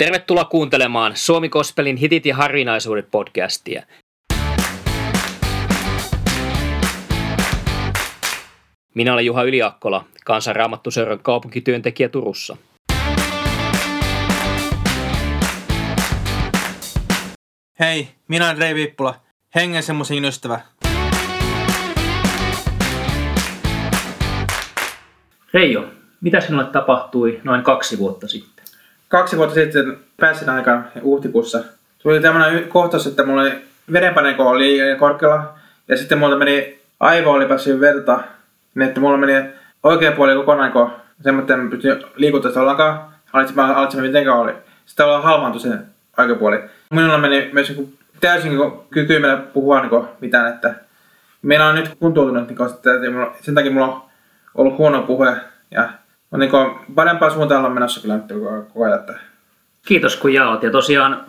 Tervetuloa kuuntelemaan Suomi Kospelin hitit ja harvinaisuudet podcastia. Minä olen Juha Yliakkola, kansanraamattuseuran kaupunkityöntekijä Turussa. Hei, minä olen Rei Viippula, hengen semmoisen ystävä. Reijo, mitä sinulle tapahtui noin kaksi vuotta sitten? Kaksi vuotta sitten pääsin aikaan huhtikuussa. Tuli tämmöinen kohtaus, että mulla oli verenpaineko oli liian korkealla ja sitten mulla meni aivo oli päässyt verta, niin että mulla meni oikea puoli kokonaan, kun semmoinen en pysty liikuttaa ollenkaan. Alitsin, alitsin mitenkään oli. Sitten ollaan halmaantui sen oikea puoli. Minulla meni myös täysin kyky meillä puhua niin mitään, että meillä on nyt kuntoutunut, niin sen takia mulla on ollut huono puhe ja on niin kuin, parempaa suuntaan olla menossa kyllä nyt koko ajan. Että... Kiitos kun jaot ja tosiaan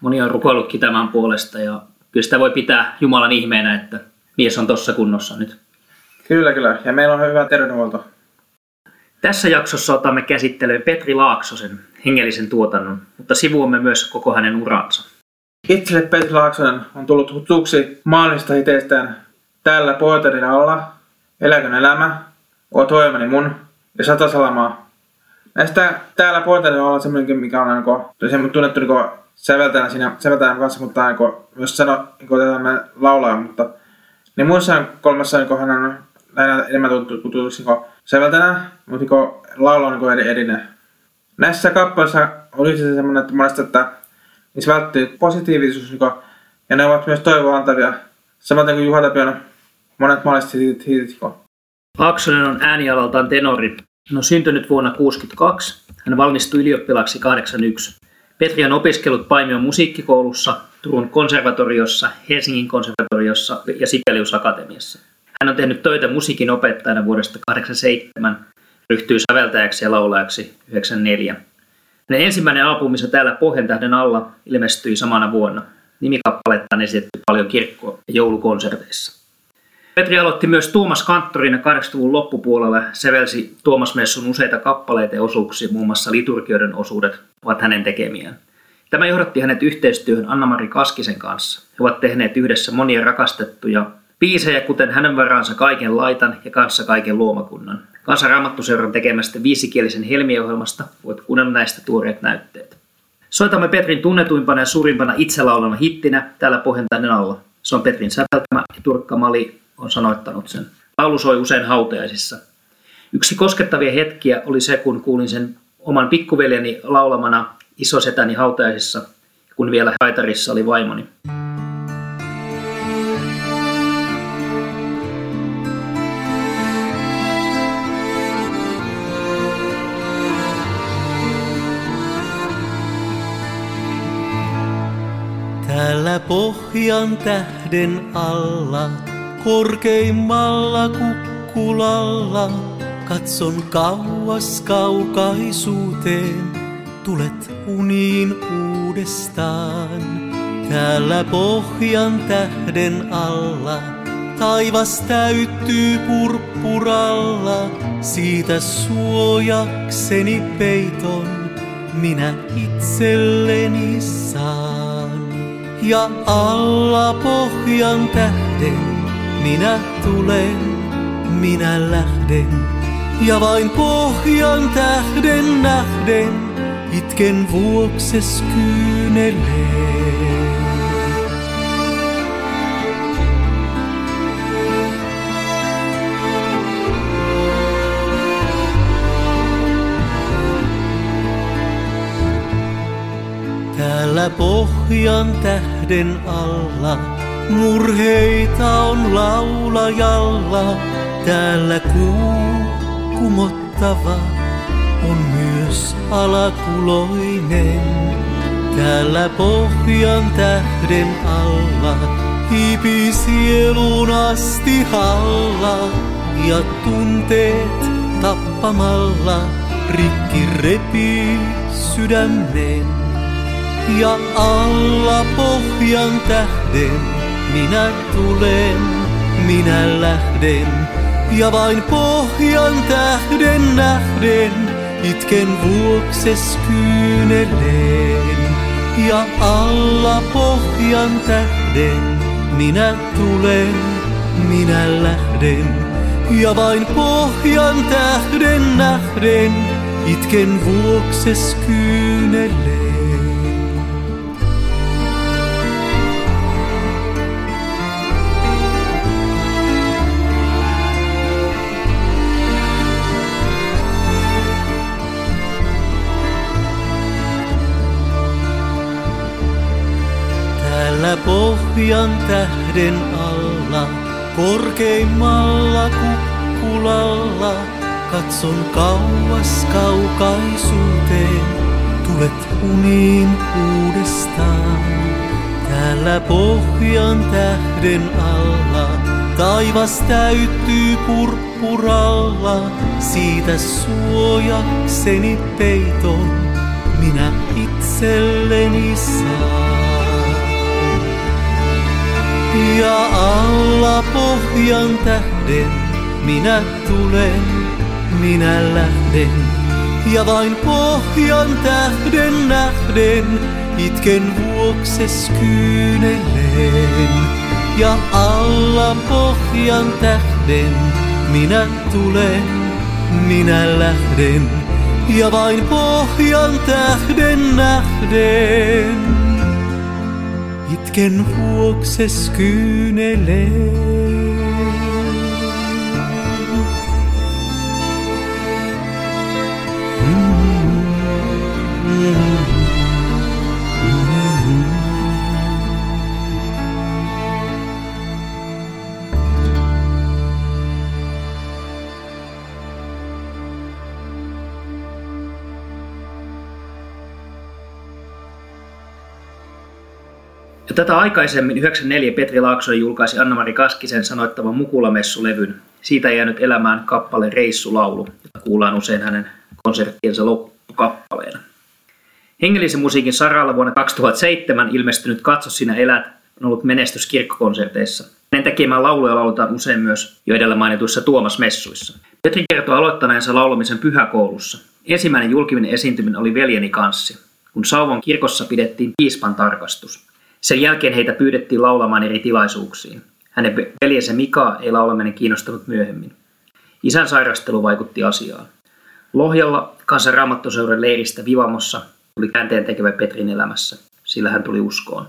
moni on rukoillutkin tämän puolesta ja kyllä sitä voi pitää Jumalan ihmeenä, että mies on tuossa kunnossa nyt. Kyllä, kyllä. Ja meillä on hyvä terveydenhuolto. Tässä jaksossa otamme käsittelyyn Petri Laaksosen hengellisen tuotannon, mutta sivuamme myös koko hänen uransa. Itselle Petri Laaksonen on tullut tutuksi maallista hiteistään täällä poeterin alla, Eläkön elämä, Oot hoimani mun ja Sata Salamaa. Näistä täällä poeterin alla semmoinenkin, mikä on niin tunnettu niin säveltäjänä siinä säveltäjän kanssa, mutta niin kuin, myös sano, niin kuin, laulaa, mutta niin muissa kolmessa niin hän on lähinnä enemmän tutuksi niin säveltäjänä, mutta niin laulu on niin eri, erinen. Näissä kappaleissa oli se semmoinen, että monesta, että niissä välttyy positiivisuus niin kuin, ja ne ovat myös toivoa antavia. Samaten kuin Juha Tapion monet maalliset hitit. hitit Aksonen on äänialaltaan tenori. Hän on syntynyt vuonna 1962. Hän valmistui ylioppilaaksi 81. Petri on opiskellut Paimion musiikkikoulussa, Turun konservatoriossa, Helsingin konservatoriossa ja Sibelius Akatemiassa. Hän on tehnyt töitä musiikin opettajana vuodesta 1987, ryhtyi säveltäjäksi ja laulajaksi 1994. Hänen ensimmäinen albuminsa täällä Pohjantähden alla ilmestyi samana vuonna. Nimikappaletta on esitetty paljon kirkko- ja joulukonserteissa. Petri aloitti myös Tuomas Kanttorina 80-luvun loppupuolella. Sevelsi Tuomas Messun useita kappaleita ja osuuksia, muun muassa liturgioiden osuudet ovat hänen tekemiään. Tämä johdatti hänet yhteistyöhön Anna-Mari Kaskisen kanssa. He ovat tehneet yhdessä monia rakastettuja biisejä, kuten hänen varansa Kaiken laitan ja Kanssa kaiken luomakunnan. Kansan Raamattuseuran tekemästä viisikielisen helmiohjelmasta voit kuunnella näistä tuoreet näytteet. Soitamme Petrin tunnetuimpana ja suurimpana itselaulana hittinä täällä Pohjantäinen alla. Se on Petrin säveltämä ja Turkka Mali on sanoittanut sen. Laulu soi usein hautajaisissa. Yksi koskettavia hetkiä oli se, kun kuulin sen oman pikkuveljeni laulamana isosetäni hautajaisissa, kun vielä haitarissa oli vaimoni. Täällä pohjan tähden alla korkeimmalla kukkulalla katson kauas kaukaisuuteen, tulet uniin uudestaan. Täällä pohjan tähden alla taivas täyttyy purppuralla, siitä suojakseni peiton minä itselleni saan. Ja alla pohjan tähden minä tulen, minä lähden, ja vain pohjan tähden nähden, itken vuokses kyyneleen. Täällä pohjan tähden alla Murheita on laulajalla, täällä kuu kumottava on myös alakuloinen. Täällä pohjan tähden alla hiipi sielun asti halla ja tunteet tappamalla rikki repii sydämen. Ja alla pohjan tähden minä tulen, minä lähden, ja vain pohjan tähden nähden, itken vuokses kyyneleen. Ja alla pohjan tähden minä tulen, minä lähden. Ja vain pohjan tähden nähden itken vuokses kyyneleen. Pohjan tähden alla, korkeimmalla kukkulalla, katson kauas kaukaisuuteen, tulet uniin uudestaan. Täällä pohjan tähden alla, taivas täyttyy purppuralla, siitä suojakseni peiton, minä itselleni saan. Ja alla pohjan tähden minä tulen, minä lähden. Ja vain pohjan tähden nähden itken vuokses kyyneleen. Ja alla pohjan tähden minä tulen, minä lähden. Ja vain pohjan tähden nähden itken vuokses kyyneleen. Ja tätä aikaisemmin 94 Petri Laaksonen julkaisi Anna-Mari Kaskisen sanoittavan Mukulamessulevyn. Siitä jäänyt elämään kappale Reissulaulu, jota kuullaan usein hänen konserttiensa loppukappaleena. Hengellisen musiikin saralla vuonna 2007 ilmestynyt Katso sinä elät on ollut menestys kirkkokonserteissa. Hänen tekemään lauluja lauletaan usein myös jo edellä mainituissa Tuomas-messuissa. Petri kertoo aloittaneensa laulamisen pyhäkoulussa. Ensimmäinen julkinen esiintyminen oli Veljeni kanssi, kun Sauvon kirkossa pidettiin piispan tarkastus. Sen jälkeen heitä pyydettiin laulamaan eri tilaisuuksiin. Hänen veljensä Mika ei laulaminen kiinnostanut myöhemmin. Isän sairastelu vaikutti asiaan. Lohjalla kansan raamattoseuden leiristä Vivamossa tuli käänteen tekevä Petrin elämässä, sillä hän tuli uskoon.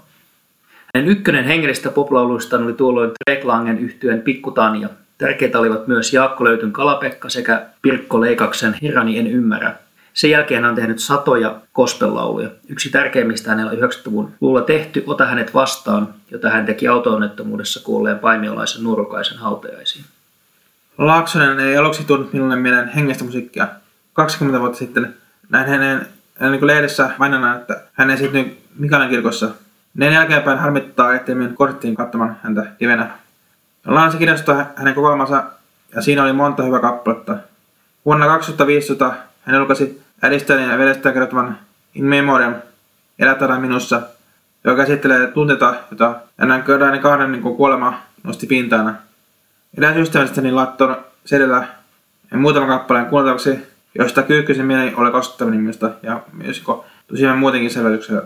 Hänen ykkönen hengellistä poplauluistaan oli tuolloin Treklangen yhtyeen Pikku Tanja. Tärkeitä olivat myös Jaakko Löytyn Kalapekka sekä Pirkko Leikaksen Herrani en ymmärrä, sen jälkeen hän on tehnyt satoja kospellauluja. Yksi tärkeimmistä hänellä 90-luvun luulla tehty Ota hänet vastaan, jota hän teki autoonnettomuudessa kuolleen paimiolaisen nuorukaisen hautajaisiin. Laaksonen ei aluksi tullut minulle mieleen hengestä musiikkia. 20 vuotta sitten näin hänen, hänen niin lehdessä mainona, että hän esiintyi Mikalan kirkossa. Näin jälkeenpäin harmittaa, ettei mennyt korttiin katsomaan häntä livenä. Laansi kirjastoa hänen kokoelmansa ja siinä oli monta hyvää kappaletta. Vuonna 2015 hän julkaisi äidistään ja vedestä kertovan In Memoriam, Elätään minussa, joka käsittelee tunteita, jota ennen Kördäinen kahden niin kuolema nosti pintaana. Eräs ystävästäni laittoi sedellä muutaman kappaleen kuunneltavaksi, josta kyykkyisen mieli oli koskettava nimistä ja myös tosiaan muutenkin selvityksellä.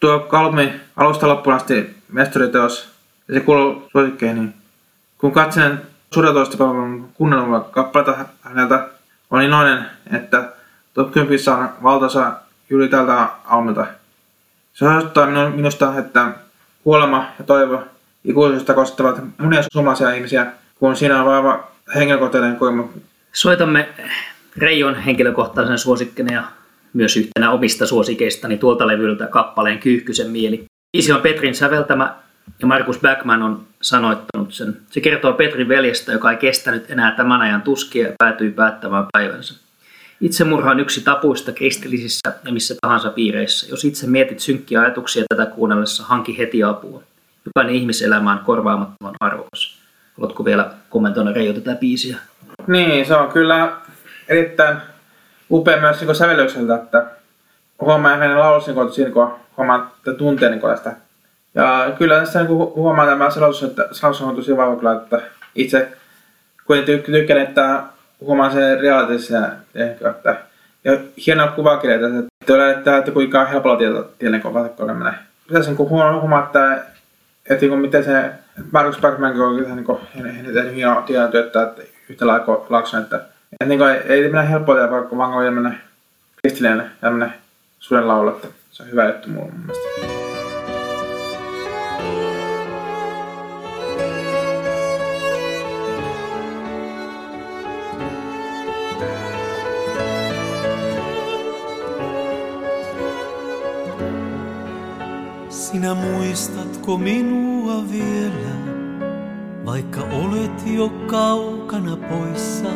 Tuo albumi alusta loppuun asti mestariteos ja se kuuluu suosikkeihin. Kun katselen sudatoista palvelun kuunnelua kappaletta häneltä, olin iloinen, että Top 10 on valtaosa juuri tältä aamulta. Se osoittaa minusta, että kuolema ja toivo ikuisuudesta koskettavat monia suomalaisia ihmisiä, kun siinä on vaiva henkilökohtainen koima. Soitamme Reijon henkilökohtaisen suosikkina ja myös yhtenä omista suosikeistani tuolta levyltä kappaleen Kyyhkysen mieli. Biisi on Petrin säveltämä ja Markus Backman on sanoittanut sen. Se kertoo Petrin veljestä, joka ei kestänyt enää tämän ajan tuskia ja päätyi päättämään päivänsä. Itsemurha on yksi tapuista kristillisissä ja missä tahansa piireissä. Jos itse mietit synkkiä ajatuksia tätä kuunnellessa, hanki heti apua. Jokainen ihmiselämä on korvaamattoman arvokas. Haluatko vielä kommentoida Reijo tätä biisiä? Niin, se on kyllä erittäin upea myös niin sävellykseltä, että huomaa hänen laulussa, niin siinä kun huomaa että tuntee niin tästä. Ja kyllä tässä niin huomaa tämä selostus, että selostus on tosi vahva kyllä, että itse kuitenkin tykkään, että huomaan sen realitissa ehkä, että ja hienoa kuvakirjaa tässä, että löydetään, että kuinka helpolla tiellä, kun vatekkoinen menee. Pitäisi niin huomaa, että, että niin miten se Markus Bergman on niin kuin, tehnyt hienoa työtä, että yhtä lailla Laakson, että, että niin kuin, ei, ei mene helppoa vaikka vaan voi mennä kristillinen ja mennä suden laulu, että se on hyvä juttu mun mielestä. Sinä muistatko minua vielä, vaikka olet jo kaukana poissa?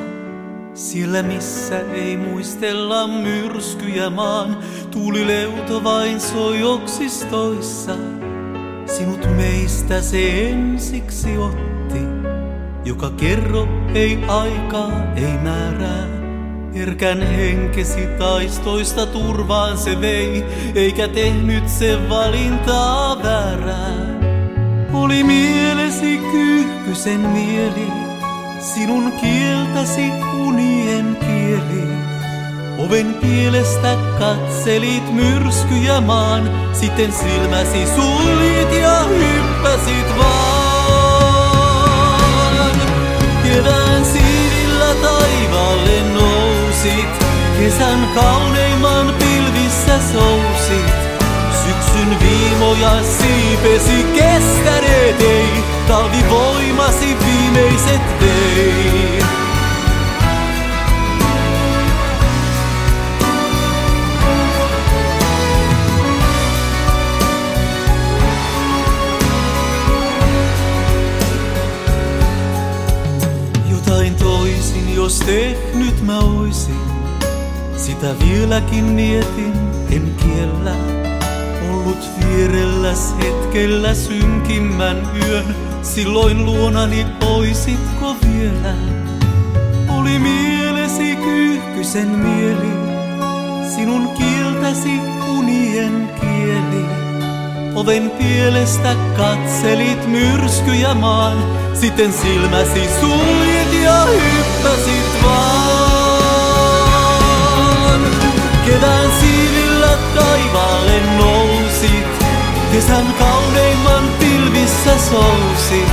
Siellä missä ei muistella myrskyjä maan, tuulileuto vain soi oksistoissa. Sinut meistä se ensiksi otti, joka kerro ei aikaa, ei määrää. Herkän henkesi taistoista turvaan se vei, eikä tehnyt se valintaa väärää. Oli mielesi kyyhkysen mieli, sinun kieltäsi unien kieli. Oven pielestä katselit myrskyjä maan, sitten silmäsi suljit ja hyppäsit vaan. Nousit, kesän kauneimman pilvissä sousit. Syksyn viimoja siipesi kestäneet ei, talvi voimasi viimeiset vei. jos tehnyt mä oisin, sitä vieläkin mietin, en kiellä. Ollut vierelläs hetkellä synkimmän yön, silloin luonani oisitko vielä? Oli mielesi kyyhkysen mieli, sinun kieltäsi unien kieli. Oven pielestä katselit myrskyjä maan, sitten silmäsi suljet ja hyppäsit vaan. Taivaalle nousit, kesän kauneimman pilvissä sousit.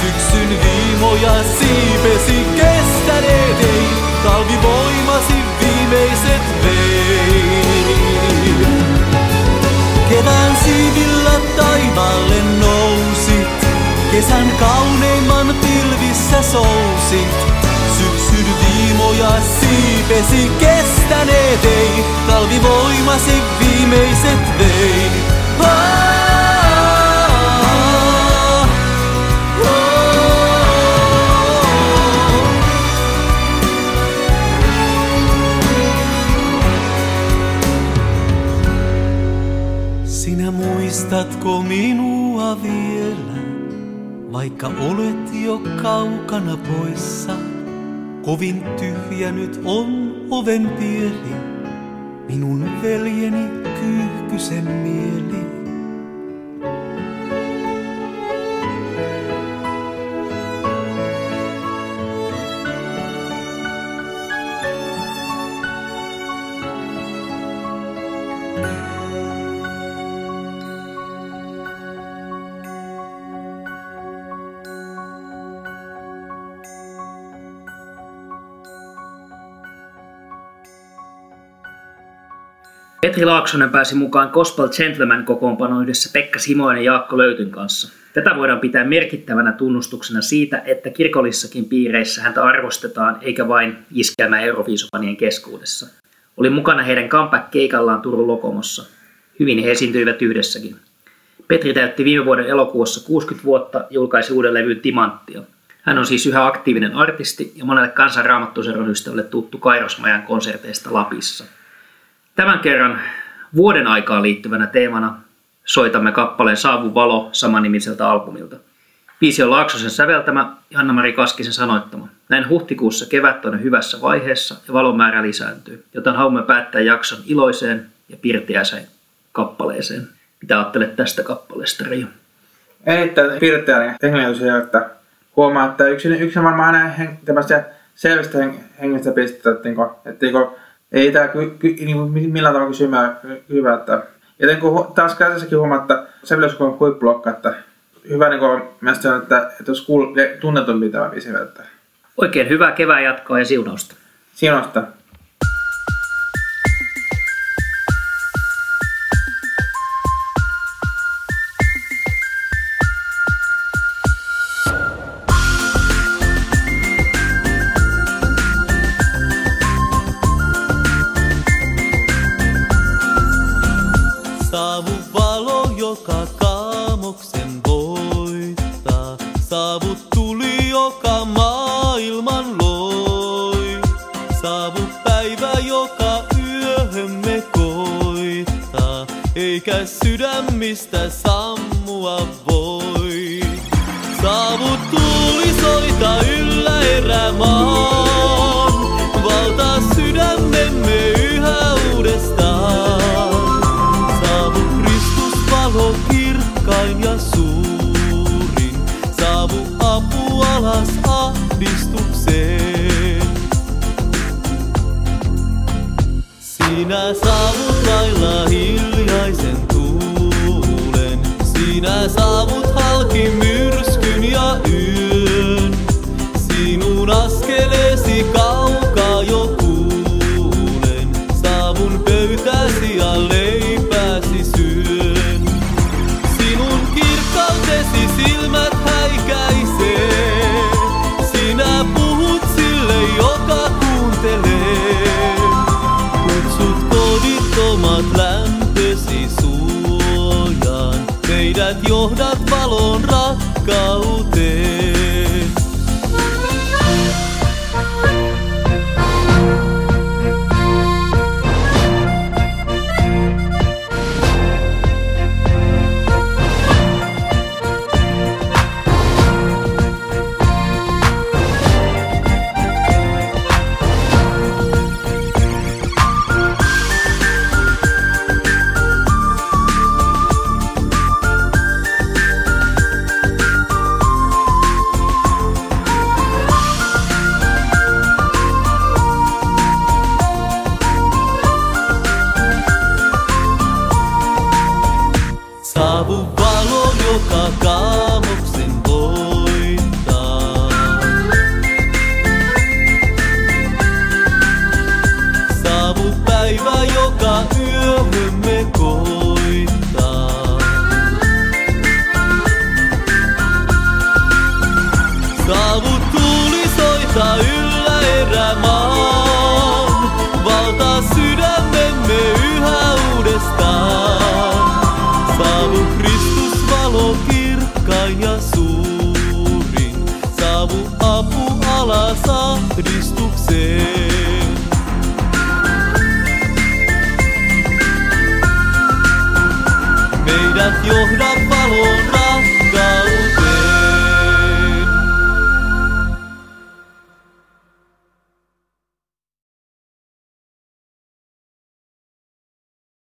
Syksyn viimoja siipesi kestäneet ei, talvi voimasi viimeiset vei. Kevään siivillä taivaalle nousit, Kesän kauneimman pilvissä sousit. Viimoja siipesi kestäneet ei. Talvi voimasi viimeiset vei. Sinä muistatko minua vielä? Vaikka olet jo kaukana poissa, kovin tyhjä nyt on oven pieli, minun veljeni kyyhkysen mieli. Petri Laaksonen pääsi mukaan Gospel Gentleman kokoonpano yhdessä Pekka Simoinen ja Jaakko Löytyn kanssa. Tätä voidaan pitää merkittävänä tunnustuksena siitä, että kirkollissakin piireissä häntä arvostetaan eikä vain iskelmä Euroviisufanien keskuudessa. Oli mukana heidän comeback-keikallaan Turun Lokomossa. Hyvin he esiintyivät yhdessäkin. Petri täytti viime vuoden elokuussa 60 vuotta julkaisi uuden levyn Timanttia. Hän on siis yhä aktiivinen artisti ja monelle kansanraamattuseron ystävälle tuttu Kairosmajan konserteista Lapissa. Tämän kerran vuoden aikaan liittyvänä teemana soitamme kappaleen Saavu valo samanimiseltä albumilta. Biisi on Laaksosen säveltämä ja Anna-Mari Kaskisen sanoittama. Näin huhtikuussa kevät on hyvässä vaiheessa ja valon määrä lisääntyy, joten haluamme päättää jakson iloiseen ja pirteäiseen kappaleeseen. Mitä ajattelet tästä kappaleesta, Reijo? Erittäin pirteä hengellisiä, että huomaa, että yksi, yksi varmaan hänen tämmöistä selvästä hengestä pistettä, että, että, että ei tämä ky, ky, niin kuin millään tavalla kysymään, hyvä, että Joten kun taas käsissäkin huomaa, että sävelys on huippulokka, että hyvä niin kuin, mielestäni, että, että jos kuul, tunnetumpi tämä biisi, että Oikein hyvää kevään jatkoa ja siunausta. Siunausta. Voittaa. Saavu tuli, joka maailman loi. Saavu päivä, joka yöhömme koittaa. Eikä sydämistä sammua Sinä saavut lailla hiljaisen tuulen. Sinä saavut halki